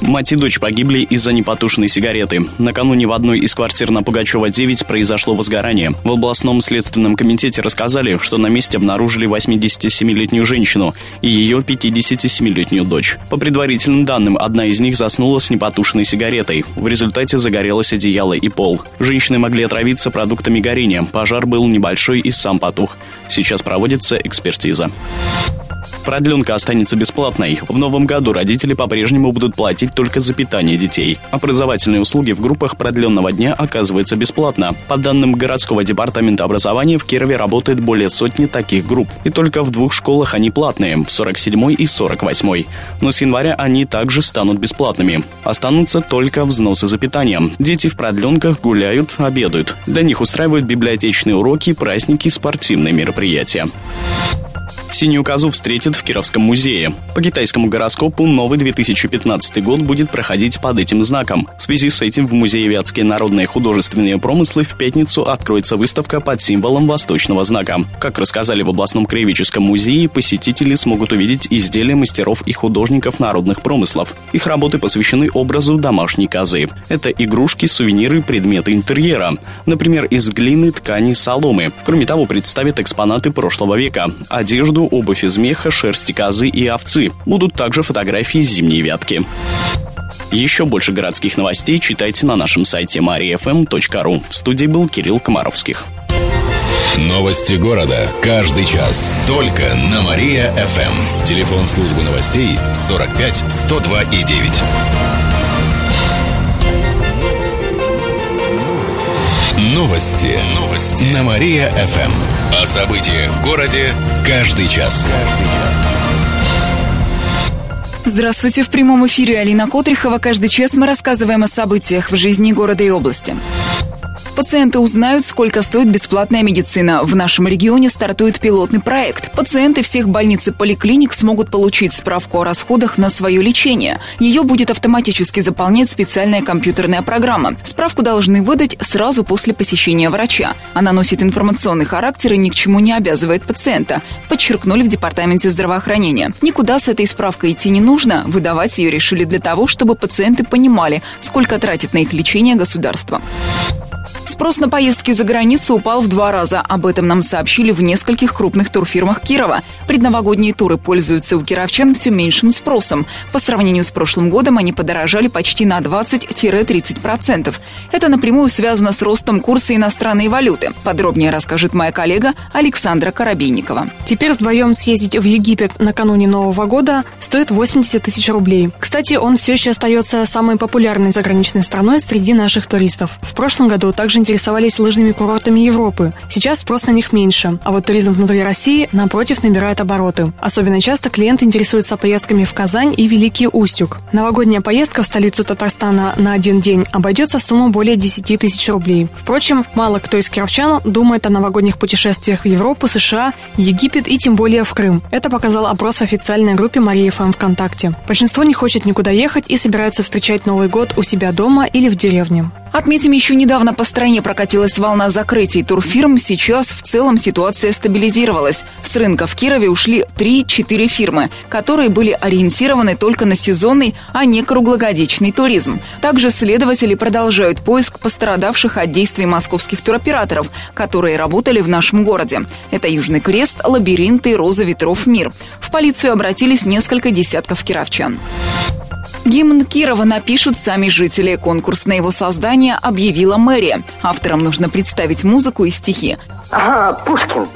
Мать и дочь погибли из-за непотушенной сигареты. Накануне в одной из квартир на Пугачева 9 произошло возгорание. В областном следственном комитете рассказали, что на месте обнаружили 87-летнюю женщину и ее 57-летнюю дочь. По предварительным данным, одна из них заснула с непотушенной сигаретой. В результате загорелось одеяло и пол. Женщины могли отравиться продуктами горения. Пожар был небольшой и сам потух. Сейчас проводится экспертиза. Продленка останется бесплатной. В новом году родители по-прежнему будут платить только за питание детей. Образовательные услуги в группах продленного дня оказываются бесплатно. По данным городского департамента образования, в Кирове работает более сотни таких групп. И только в двух школах они платные – в 47 и 48. Но с января они также станут бесплатными. Останутся только взносы за питание. Дети в продленках гуляют, обедают. Для них устраивают библиотечные уроки, праздники, спортивные мероприятия. Синюю козу встретят в Кировском музее. По китайскому гороскопу новый 2015 год будет проходить под этим знаком. В связи с этим в Музее Вятские народные художественные промыслы в пятницу откроется выставка под символом восточного знака. Как рассказали в областном краеведческом музее, посетители смогут увидеть изделия мастеров и художников народных промыслов. Их работы посвящены образу домашней козы. Это игрушки, сувениры, предметы интерьера. Например, из глины, ткани, соломы. Кроме того, представят экспонаты прошлого века. Одежду, одежду, обувь из меха, шерсти козы и овцы. Будут также фотографии зимней вятки. Еще больше городских новостей читайте на нашем сайте mariafm.ru. В студии был Кирилл Комаровских. Новости города. Каждый час. Только на Мария-ФМ. Телефон службы новостей 45 102 и 9. Новости. Новости. На Мария-ФМ. О событиях в городе каждый час. Здравствуйте, в прямом эфире Алина Котрихова. Каждый час мы рассказываем о событиях в жизни города и области. Пациенты узнают, сколько стоит бесплатная медицина. В нашем регионе стартует пилотный проект. Пациенты всех больниц и поликлиник смогут получить справку о расходах на свое лечение. Ее будет автоматически заполнять специальная компьютерная программа. Справку должны выдать сразу после посещения врача. Она носит информационный характер и ни к чему не обязывает пациента, подчеркнули в Департаменте здравоохранения. Никуда с этой справкой идти не нужно. Выдавать ее решили для того, чтобы пациенты понимали, сколько тратит на их лечение государство. Спрос на поездки за границу упал в два раза. Об этом нам сообщили в нескольких крупных турфирмах Кирова. Предновогодние туры пользуются у кировчан все меньшим спросом. По сравнению с прошлым годом они подорожали почти на 20-30%. Это напрямую связано с ростом курса иностранной валюты. Подробнее расскажет моя коллега Александра Коробейникова. Теперь вдвоем съездить в Египет накануне Нового года стоит 80 тысяч рублей. Кстати, он все еще остается самой популярной заграничной страной среди наших туристов. В прошлом году также интересовались лыжными курортами Европы. Сейчас спрос на них меньше, а вот туризм внутри России, напротив, набирает обороты. Особенно часто клиенты интересуются поездками в Казань и Великий Устюг. Новогодняя поездка в столицу Татарстана на один день обойдется в сумму более 10 тысяч рублей. Впрочем, мало кто из кировчан думает о новогодних путешествиях в Европу, США, Египет и тем более в Крым. Это показал опрос в официальной группе Мария ФМ ВКонтакте. Большинство не хочет никуда ехать и собирается встречать Новый год у себя дома или в деревне. Отметим, еще недавно по стране прокатилась волна закрытий турфирм. Сейчас в целом ситуация стабилизировалась. С рынка в Кирове ушли 3-4 фирмы, которые были ориентированы только на сезонный, а не круглогодичный туризм. Также следователи продолжают поиск пострадавших от действий московских туроператоров, которые работали в нашем городе. Это Южный Крест, Лабиринты, Роза ветров, Мир. В полицию обратились несколько десятков кировчан. Гимн Кирова напишут сами жители. Конкурс на его создание объявила мэрия. Авторам нужно представить музыку и стихи. Ага, Пушкин.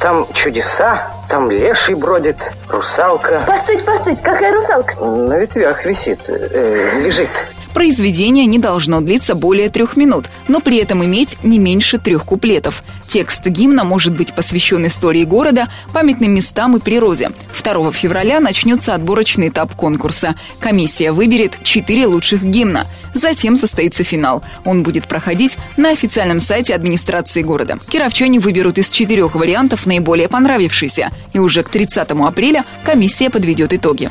Там чудеса, там леший бродит, русалка. Постойте, постойте, какая русалка? На ветвях висит, э, лежит. Произведение не должно длиться более трех минут, но при этом иметь не меньше трех куплетов. Текст гимна может быть посвящен истории города, памятным местам и природе. 2 февраля начнется отборочный этап конкурса. Комиссия выберет четыре лучших гимна. Затем состоится финал. Он будет проходить на официальном сайте администрации города. Кировчане выберут из четырех вариантов наиболее понравившийся. И уже к 30 апреля комиссия подведет итоги.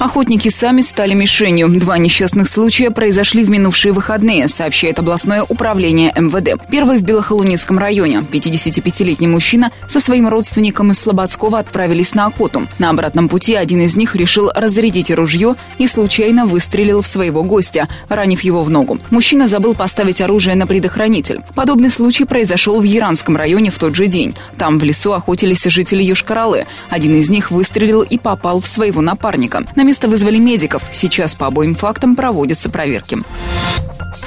Охотники сами стали мишенью. Два несчастных случая произошли в минувшие выходные, сообщает областное управление МВД. Первый в Белохолунецком районе. 55-летний мужчина со своим родственником из Слободского отправились на охоту. На обратном пути один из них решил разрядить ружье и случайно выстрелил в своего гостя, ранив его в ногу. Мужчина забыл поставить оружие на предохранитель. Подобный случай произошел в Яранском районе в тот же день. Там в лесу охотились жители Южкоролы. Один из них выстрелил и попал в своего напарника. На место вызвали медиков. Сейчас по обоим фактам проводятся проверки.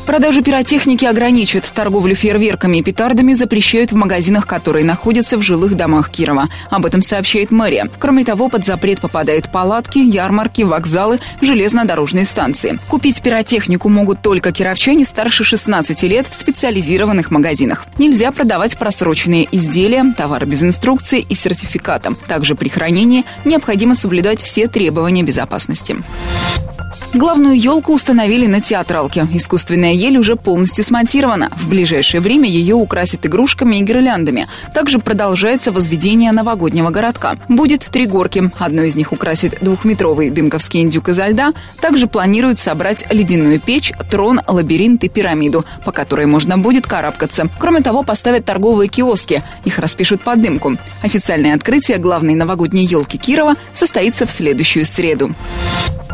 Продажу пиротехники ограничат. Торговлю фейерверками и петардами запрещают в магазинах, которые находятся в жилых домах Кирова. Об этом сообщает мэрия. Кроме того, под запрет попадают палатки, ярмарки, вокзалы, железнодорожные станции. Купить пиротехнику могут только кировчане старше 16 лет в специализированных магазинах. Нельзя продавать просроченные изделия, товары без инструкции и сертификата. Также при хранении необходимо соблюдать все требования безопасности. Главную елку установили на театралке. Искусственная ель уже полностью смонтирована. В ближайшее время ее украсят игрушками и гирляндами. Также продолжается возведение новогоднего городка. Будет три горки. Одну из них украсит двухметровый дымковский индюк изо льда. Также планируют собрать ледяную печь, трон, лабиринт и пирамиду, по которой можно будет карабкаться. Кроме того, поставят торговые киоски. Их распишут под дымку. Официальное открытие главной новогодней елки Кирова состоится в следующую среду.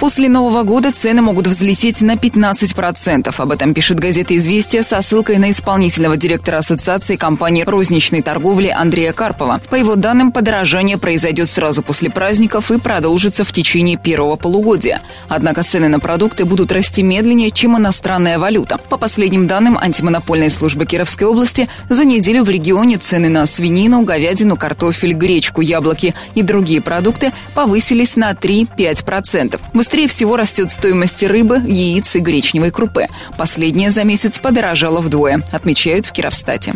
После Нового года цены могут взлететь на 15%. Об этом пишет газета «Известия» со ссылкой на исполнительного директора Ассоциации компании розничной торговли Андрея Карпова. По его данным, подорожание произойдет сразу после праздников и продолжится в течение первого полугодия. Однако цены на продукты будут расти медленнее, чем иностранная валюта. По последним данным антимонопольной службы Кировской области, за неделю в регионе цены на свинину, говядину, картофель, гречку, яблоки и другие продукты повысились на 3-5%. Быстрее всего растет стоимость рыбы, яиц и гречневой крупы. Последняя за месяц подорожала вдвое, отмечают в Кировстате.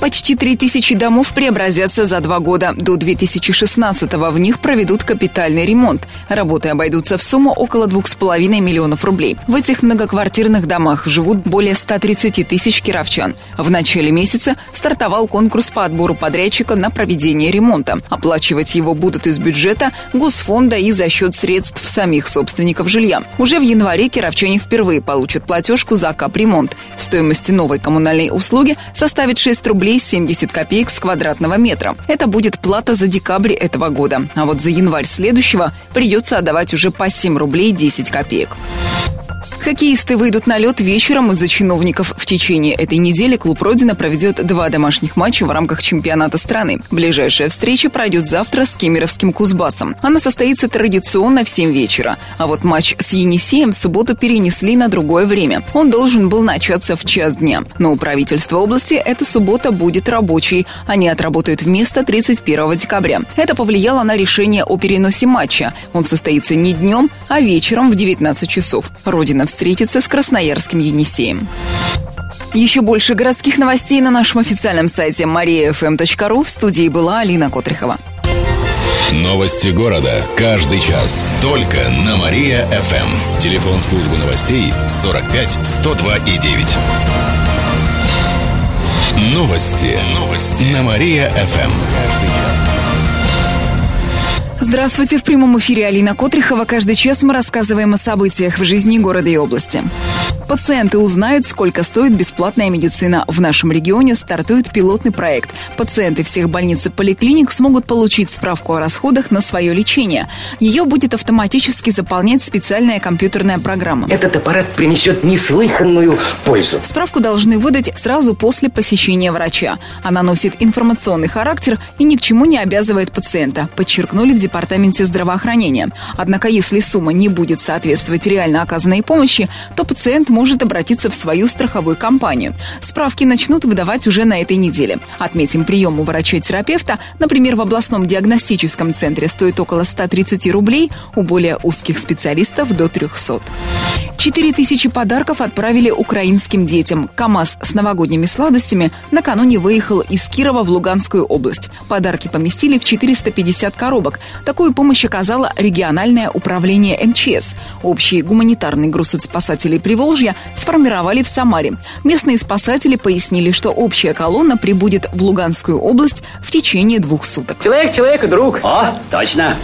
Почти 3000 домов преобразятся за два года. До 2016-го в них проведут капитальный ремонт. Работы обойдутся в сумму около 2,5 миллионов рублей. В этих многоквартирных домах живут более 130 тысяч кировчан. В начале месяца стартовал конкурс по отбору подрядчика на проведение ремонта. Оплачивать его будут из бюджета, госфонда и за счет средств самих собственников жилья. Уже в январе кировчане впервые получат платежку за капремонт. Стоимость новой коммунальной услуги составит 6 рублей рублей 70 копеек с квадратного метра. Это будет плата за декабрь этого года. А вот за январь следующего придется отдавать уже по 7 рублей 10 копеек. Хоккеисты выйдут на лед вечером из-за чиновников. В течение этой недели клуб «Родина» проведет два домашних матча в рамках чемпионата страны. Ближайшая встреча пройдет завтра с кемеровским Кузбассом. Она состоится традиционно в 7 вечера. А вот матч с Енисеем в субботу перенесли на другое время. Он должен был начаться в час дня. Но у правительства области эта суббота будет рабочей. Они отработают вместо 31 декабря. Это повлияло на решение о переносе матча. Он состоится не днем, а вечером в 19 часов. Родина встретиться с красноярским Енисеем. Еще больше городских новостей на нашем официальном сайте mariafm.ru. В студии была Алина Котрихова. Новости города. Каждый час. Только на Мария-ФМ. Телефон службы новостей 45 102 и 9. Новости. Новости. На Мария-ФМ. Здравствуйте, в прямом эфире Алина Котрихова. Каждый час мы рассказываем о событиях в жизни города и области. Пациенты узнают, сколько стоит бесплатная медицина. В нашем регионе стартует пилотный проект. Пациенты всех больниц и поликлиник смогут получить справку о расходах на свое лечение. Ее будет автоматически заполнять специальная компьютерная программа. Этот аппарат принесет неслыханную пользу. Справку должны выдать сразу после посещения врача. Она носит информационный характер и ни к чему не обязывает пациента, подчеркнули в департаменте здравоохранения. Однако, если сумма не будет соответствовать реально оказанной помощи, то пациент может обратиться в свою страховую компанию. Справки начнут выдавать уже на этой неделе. Отметим, прием у врача-терапевта, например, в областном диагностическом центре стоит около 130 рублей, у более узких специалистов до 300. 4 тысячи подарков отправили украинским детям. КАМАЗ с новогодними сладостями накануне выехал из Кирова в Луганскую область. Подарки поместили в 450 коробок. Такую помощь оказало региональное управление МЧС. Общий гуманитарный груз от спасателей Приволжья сформировали в Самаре. Местные спасатели пояснили, что общая колонна прибудет в Луганскую область в течение двух суток. Человек человеку друг. О, точно.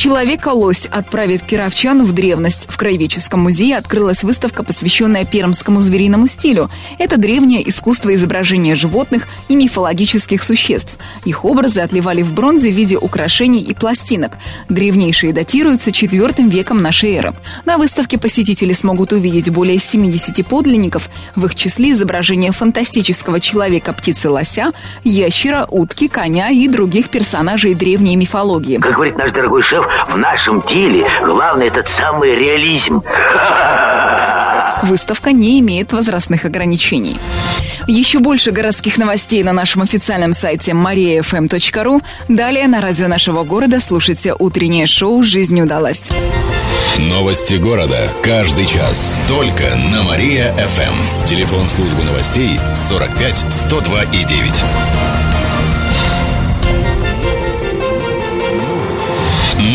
Человека-лось отправит кировчан в древность. В Краеведческом музее открылась выставка, посвященная пермскому звериному стилю. Это древнее искусство изображения животных и мифологических существ. Их образы отливали в бронзе в виде украшений и пластинок. Древнейшие датируются IV веком нашей эры. На выставке посетители смогут увидеть более 70 подлинников, в их числе изображения фантастического человека, птицы, лося, ящера, утки, коня и других персонажей древней мифологии. Как говорит наш дорогой шеф, в нашем деле главный этот самый реализм. Выставка не имеет возрастных ограничений. Еще больше городских новостей на нашем официальном сайте mariafm.ru. Далее на радио нашего города слушайте утреннее шоу «Жизнь удалась». Новости города. Каждый час. Только на Мария-ФМ. Телефон службы новостей 45 102 и 9.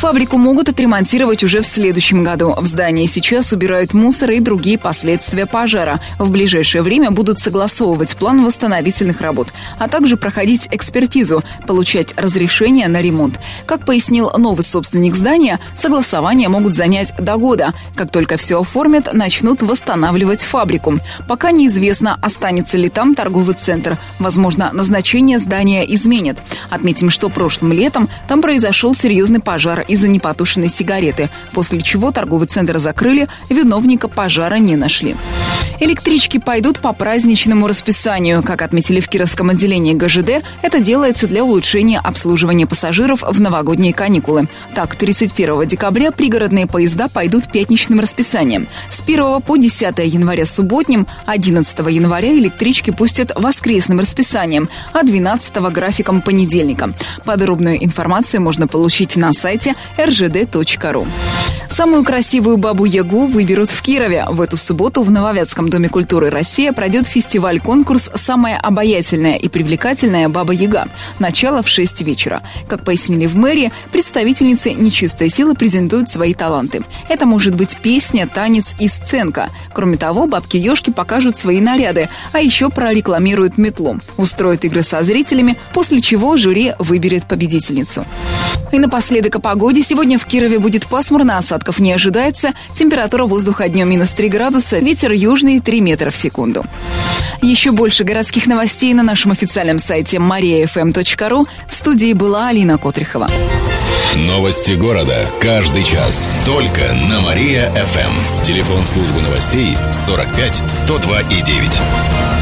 Фабрику могут отремонтировать уже в следующем году. В здании сейчас убирают мусор и другие последствия пожара. В ближайшее время будут согласовывать план восстановительных работ, а также проходить экспертизу, получать разрешение на ремонт. Как пояснил новый собственник здания, согласования могут занять до года. Как только все оформят, начнут восстанавливать фабрику. Пока неизвестно, останется ли там торговый центр. Возможно, назначение здания изменят. Отметим, что прошлым летом там произошел серьезный пожар из-за непотушенной сигареты, после чего торговый центр закрыли, виновника пожара не нашли. Электрички пойдут по праздничному расписанию. Как отметили в Кировском отделении ГЖД, это делается для улучшения обслуживания пассажиров в новогодние каникулы. Так, 31 декабря пригородные поезда пойдут пятничным расписанием. С 1 по 10 января субботним, 11 января электрички пустят воскресным расписанием, а 12 графиком понедельника. Подробную информацию можно получить на сайте rgd.ru. Самую красивую бабу-ягу выберут в Кирове. В эту субботу в Нововятском Доме культуры «Россия» пройдет фестиваль-конкурс «Самая обаятельная и привлекательная баба-яга». Начало в 6 вечера. Как пояснили в мэрии, представительницы нечистой силы презентуют свои таланты. Это может быть песня, танец и сценка. Кроме того, бабки-ежки покажут свои наряды, а еще прорекламируют метлу, устроят игры со зрителями, после чего жюри выберет победительницу. И напоследок о погоде. Сегодня в Кирове будет пасмурно, осадков не ожидается. Температура воздуха днем минус 3 градуса, ветер южный 3 метра в секунду. Еще больше городских новостей на нашем официальном сайте mariafm.ru. В студии была Алина Котрихова. Новости города. Каждый час. Только на Мария-ФМ. Телефон службы новостей 45 102 и 9.